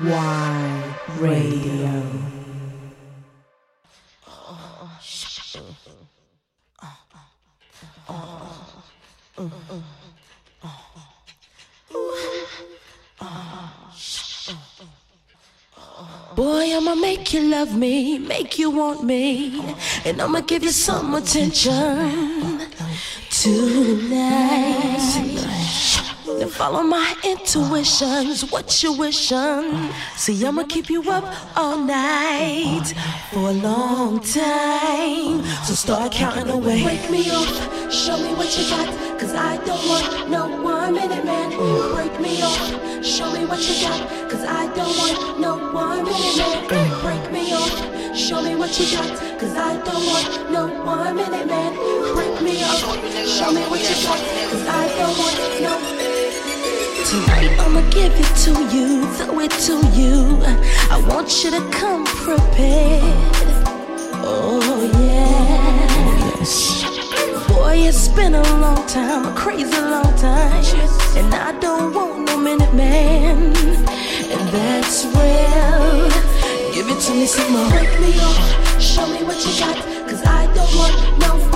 Y Radio. Boy, I'ma make you love me, make you want me, and I'ma give you some attention tonight. Now follow my intuitions, what you wishing? See, I'ma keep you up all night for a long time. So start counting away. Break me off, show me what you got, cause I don't want no one minute man. Break me off, show me what you got, cause I don't want no one minute man. Break me off, show me what you got, cause I don't want no one minute man. Break me off, show me what you got, cause I don't want no Tonight I'ma give it to you, throw it to you. I want you to come prepared. Oh yeah. Boy, it's been a long time, a crazy long time. And I don't want no minute man. And that's real. Give it to me some more. Break me off, show me what you got. Cause I don't want no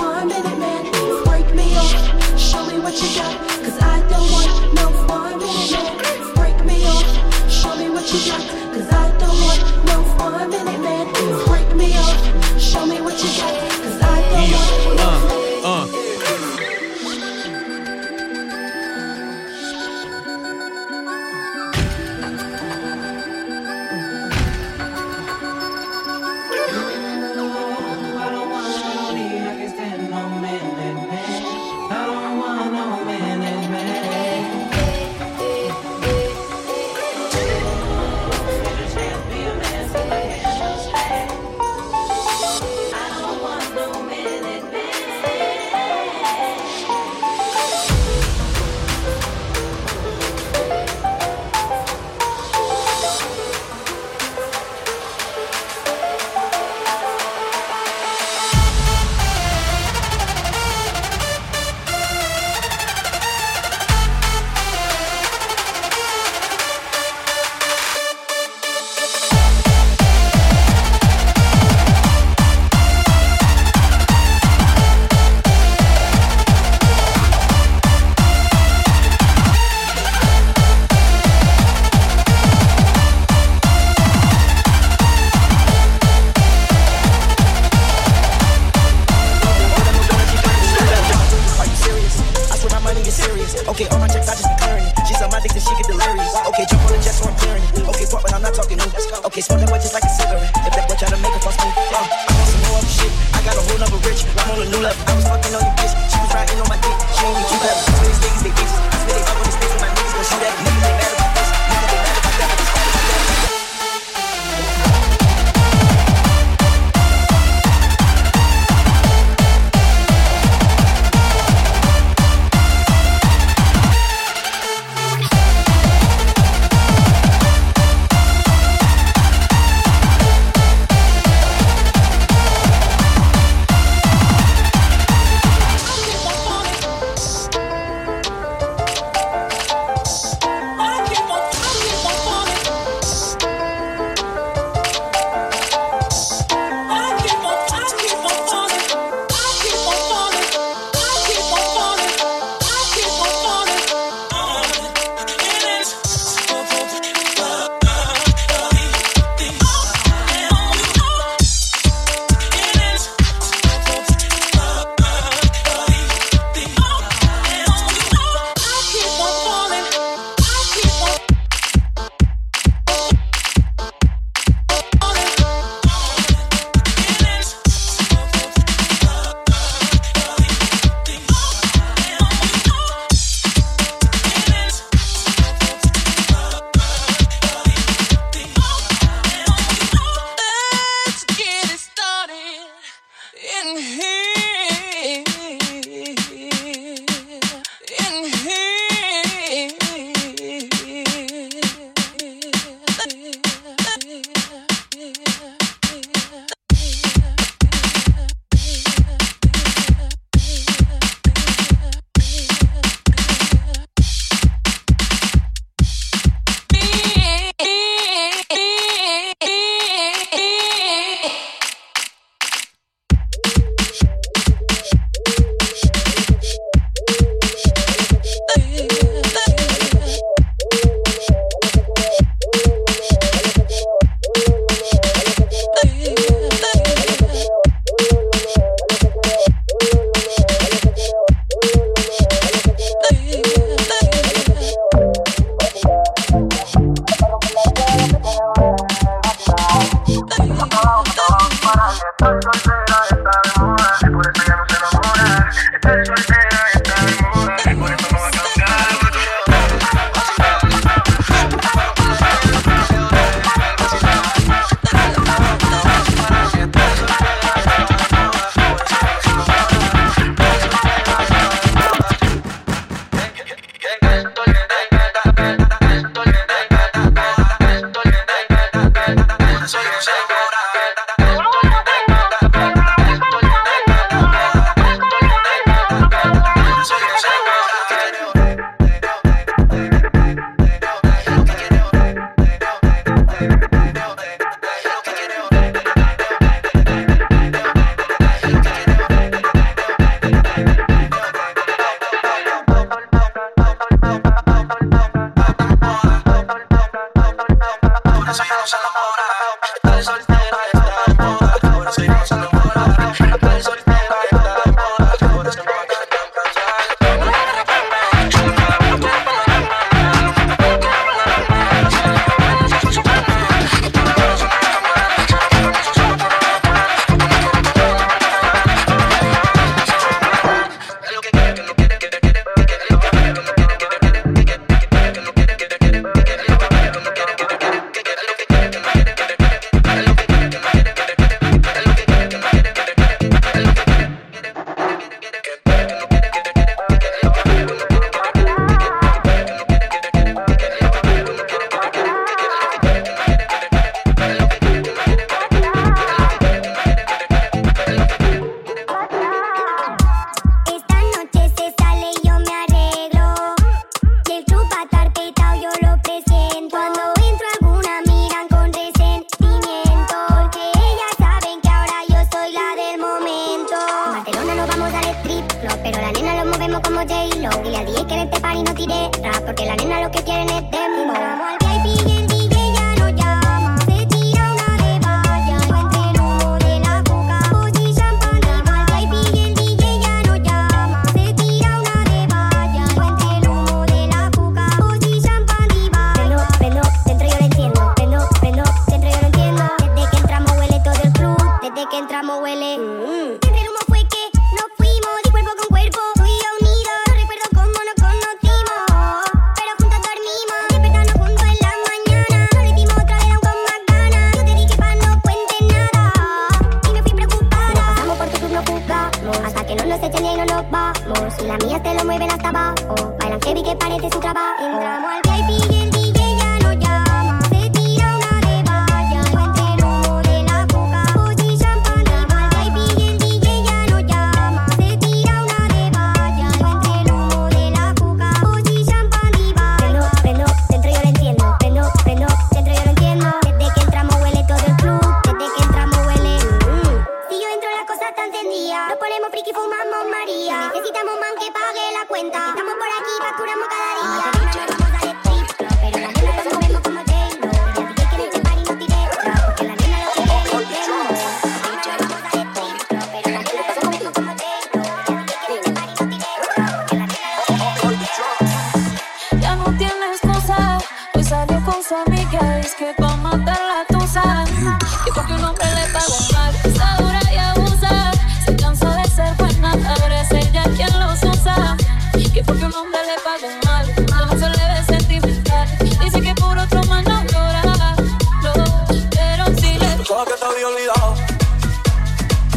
que te había olvidado.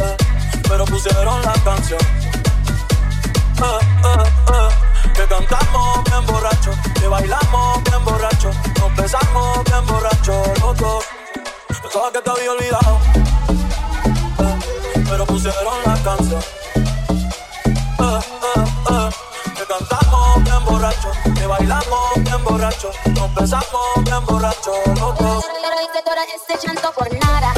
Eh, pero pusieron la canción. Eh, eh, eh, que cantamos bien borracho, que bailamos bien borracho, nos besamos bien borracho los dos. Pensaba que te había olvidado. pero pusieron la canción. que cantamos bien borracho, que bailamos bien borracho, nos besamos bien borracho los dos. Pero hice todo este llanto por nada.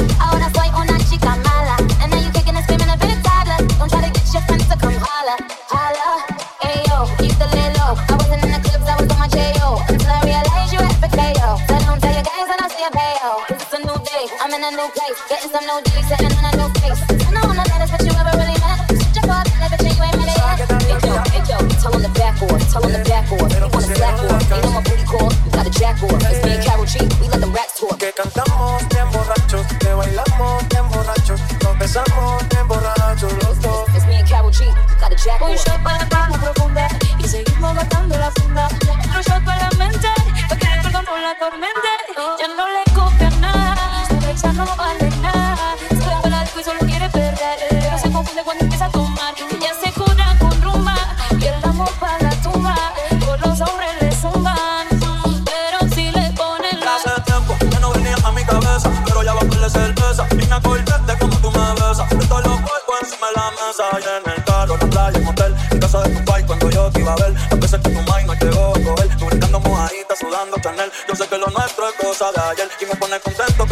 no place. Getting some new daily, sitting on a new face. I know I'm the baddest, but you ever really met. Shut your body, let it you ain't ready yet. Hey yo, hey yo, tell him the back off, tell the back off. You want a ain't no more booty call. You got a jack. It's me and Karol G, we let them rats talk. Que cantamos bien borrachos, que bailamos cosa de ayer y me pone contento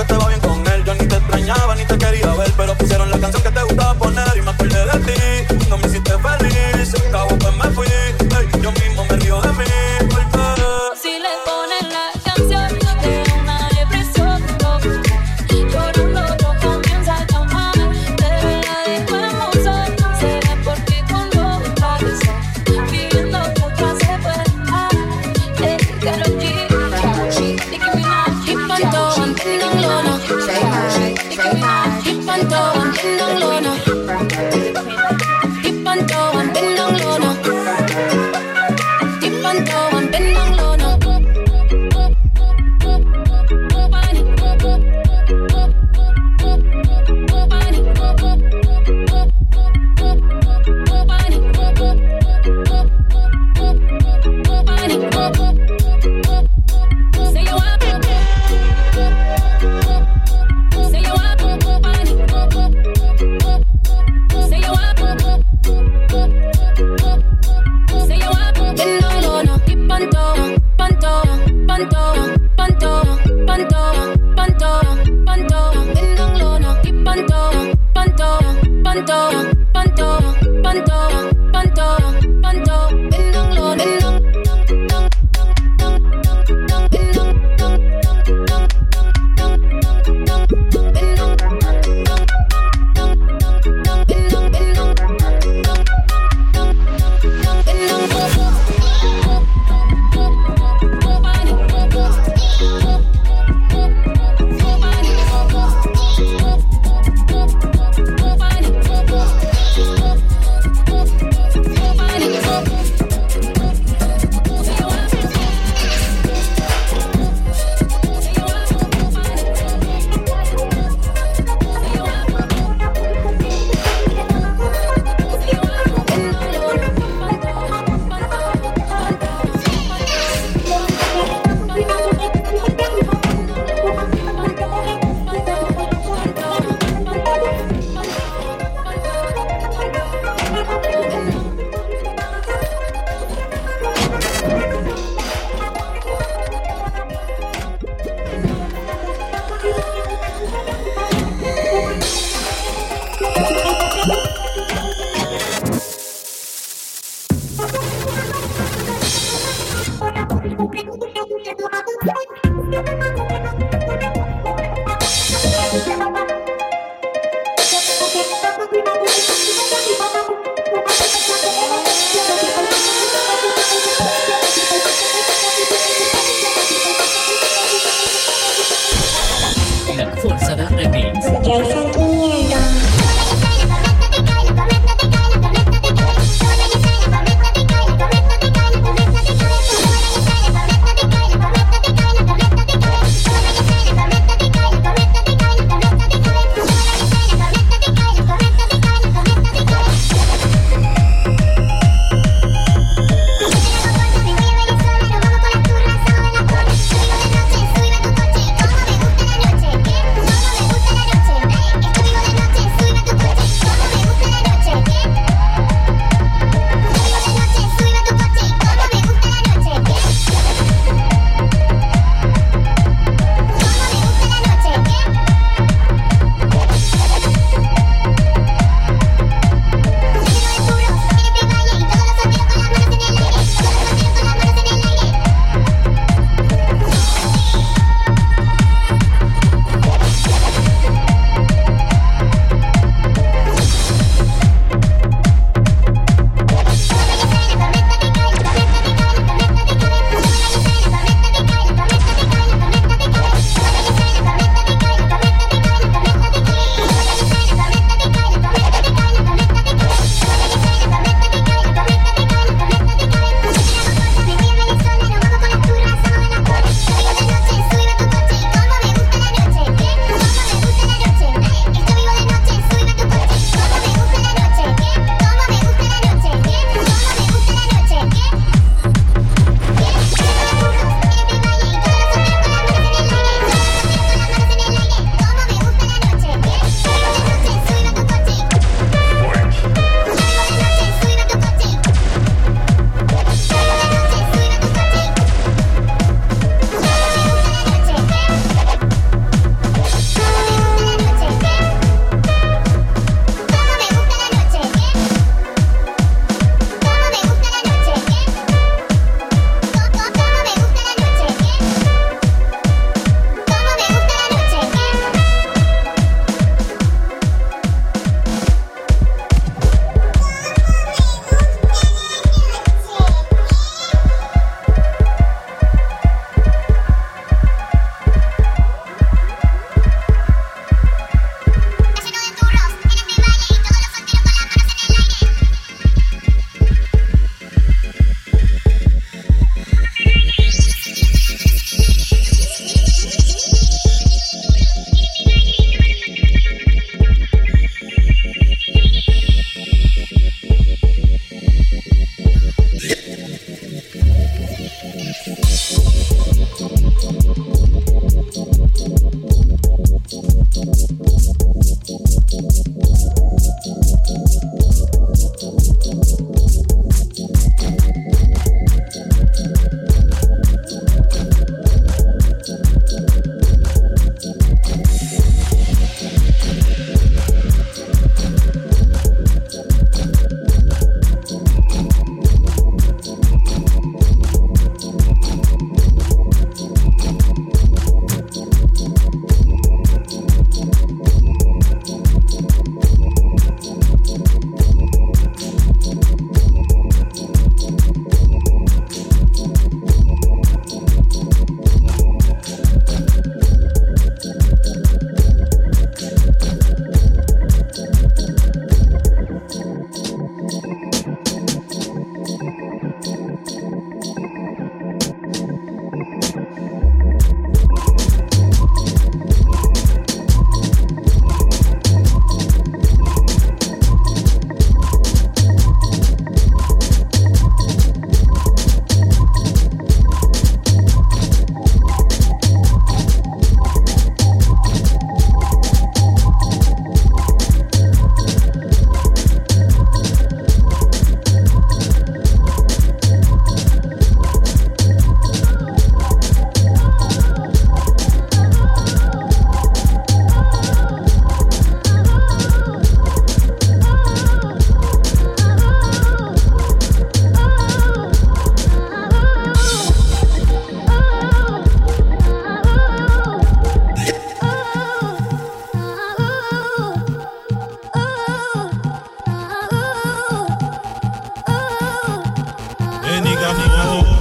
Aqui,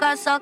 casa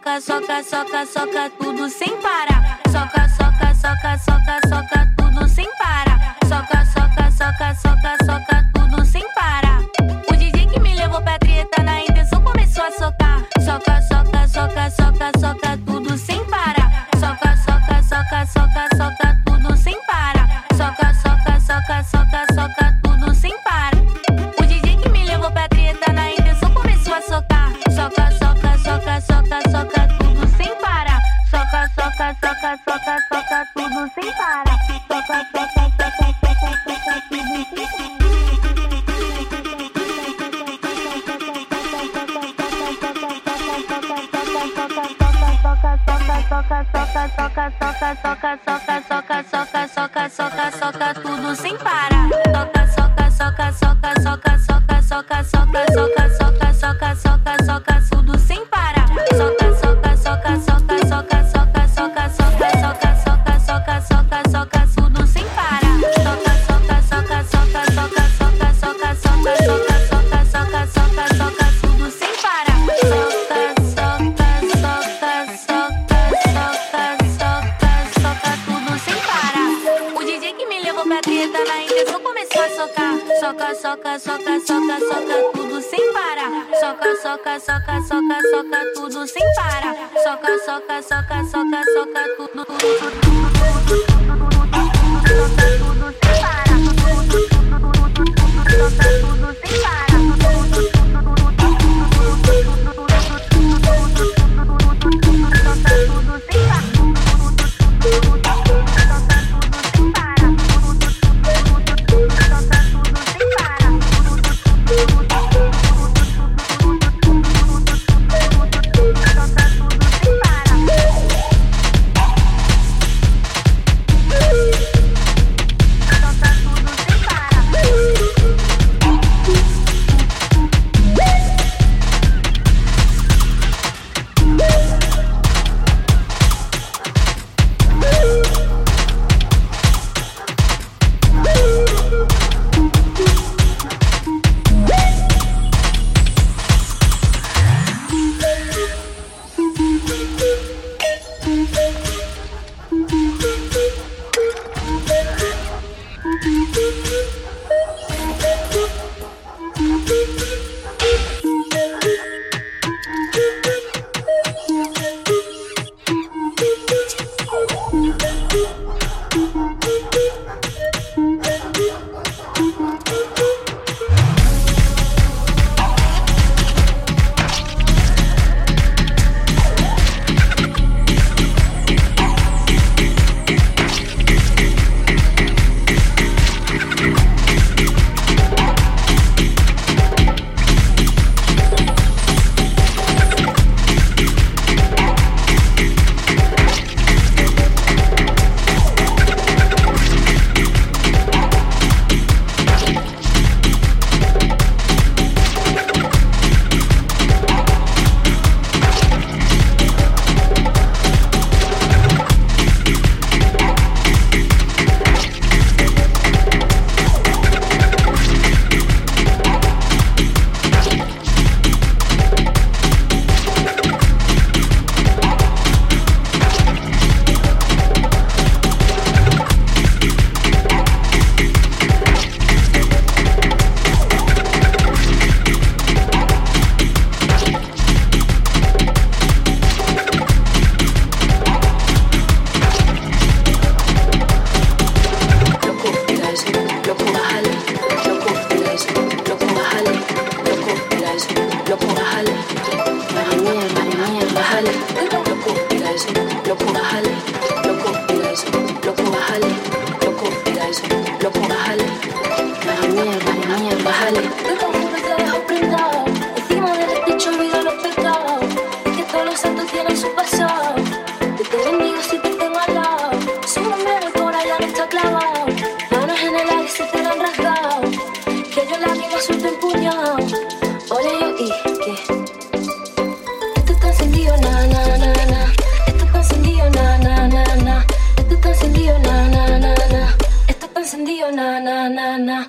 sem parar. Nah.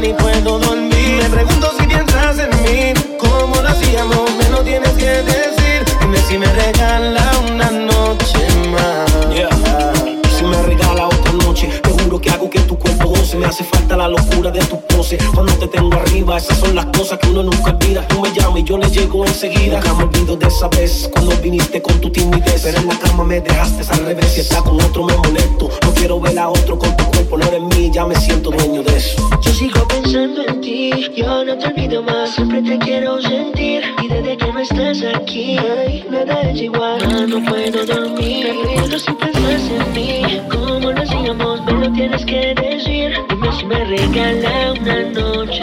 ni puedo dormir. esas son las cosas que uno nunca olvida. Tú me llamas y yo le llego enseguida. Nunca me olvido de esa vez cuando viniste con tu timidez. Pero en la cama me dejaste al revés. Si está con otro me molesto. No quiero ver a otro con tu cuerpo, no eres mí, ya me siento dueño de eso. Yo sigo pensando en ti, yo no te olvido más. Siempre te quiero sentir. Y desde que no estés aquí, ay, nada es igual. Ah, no puedo dormir. Pero si en mí, como lo hacíamos, me lo tienes que decir. Dime si me regala una noche.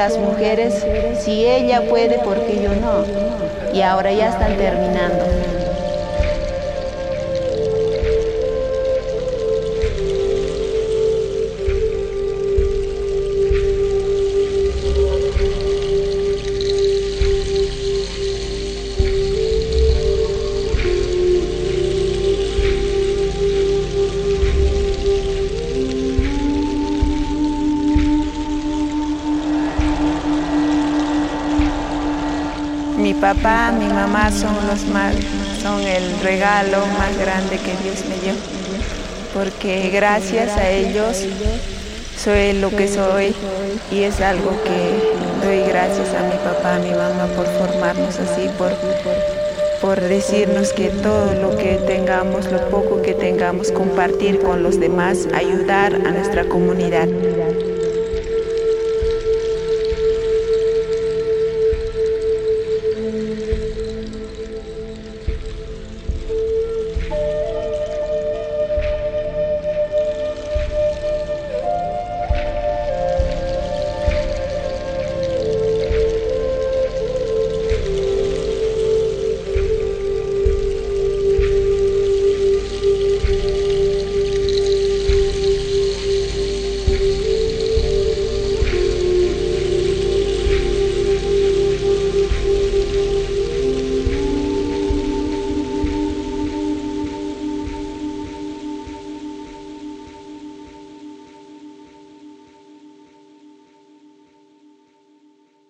Las mujeres, si ella puede, porque yo no? Y ahora ya están terminando. Papá, mi mamá son los más, son el regalo más grande que Dios me dio. Porque gracias a ellos soy lo que soy y es algo que doy gracias a mi papá, a mi mamá por formarnos así, por, por decirnos que todo lo que tengamos, lo poco que tengamos, compartir con los demás, ayudar a nuestra comunidad.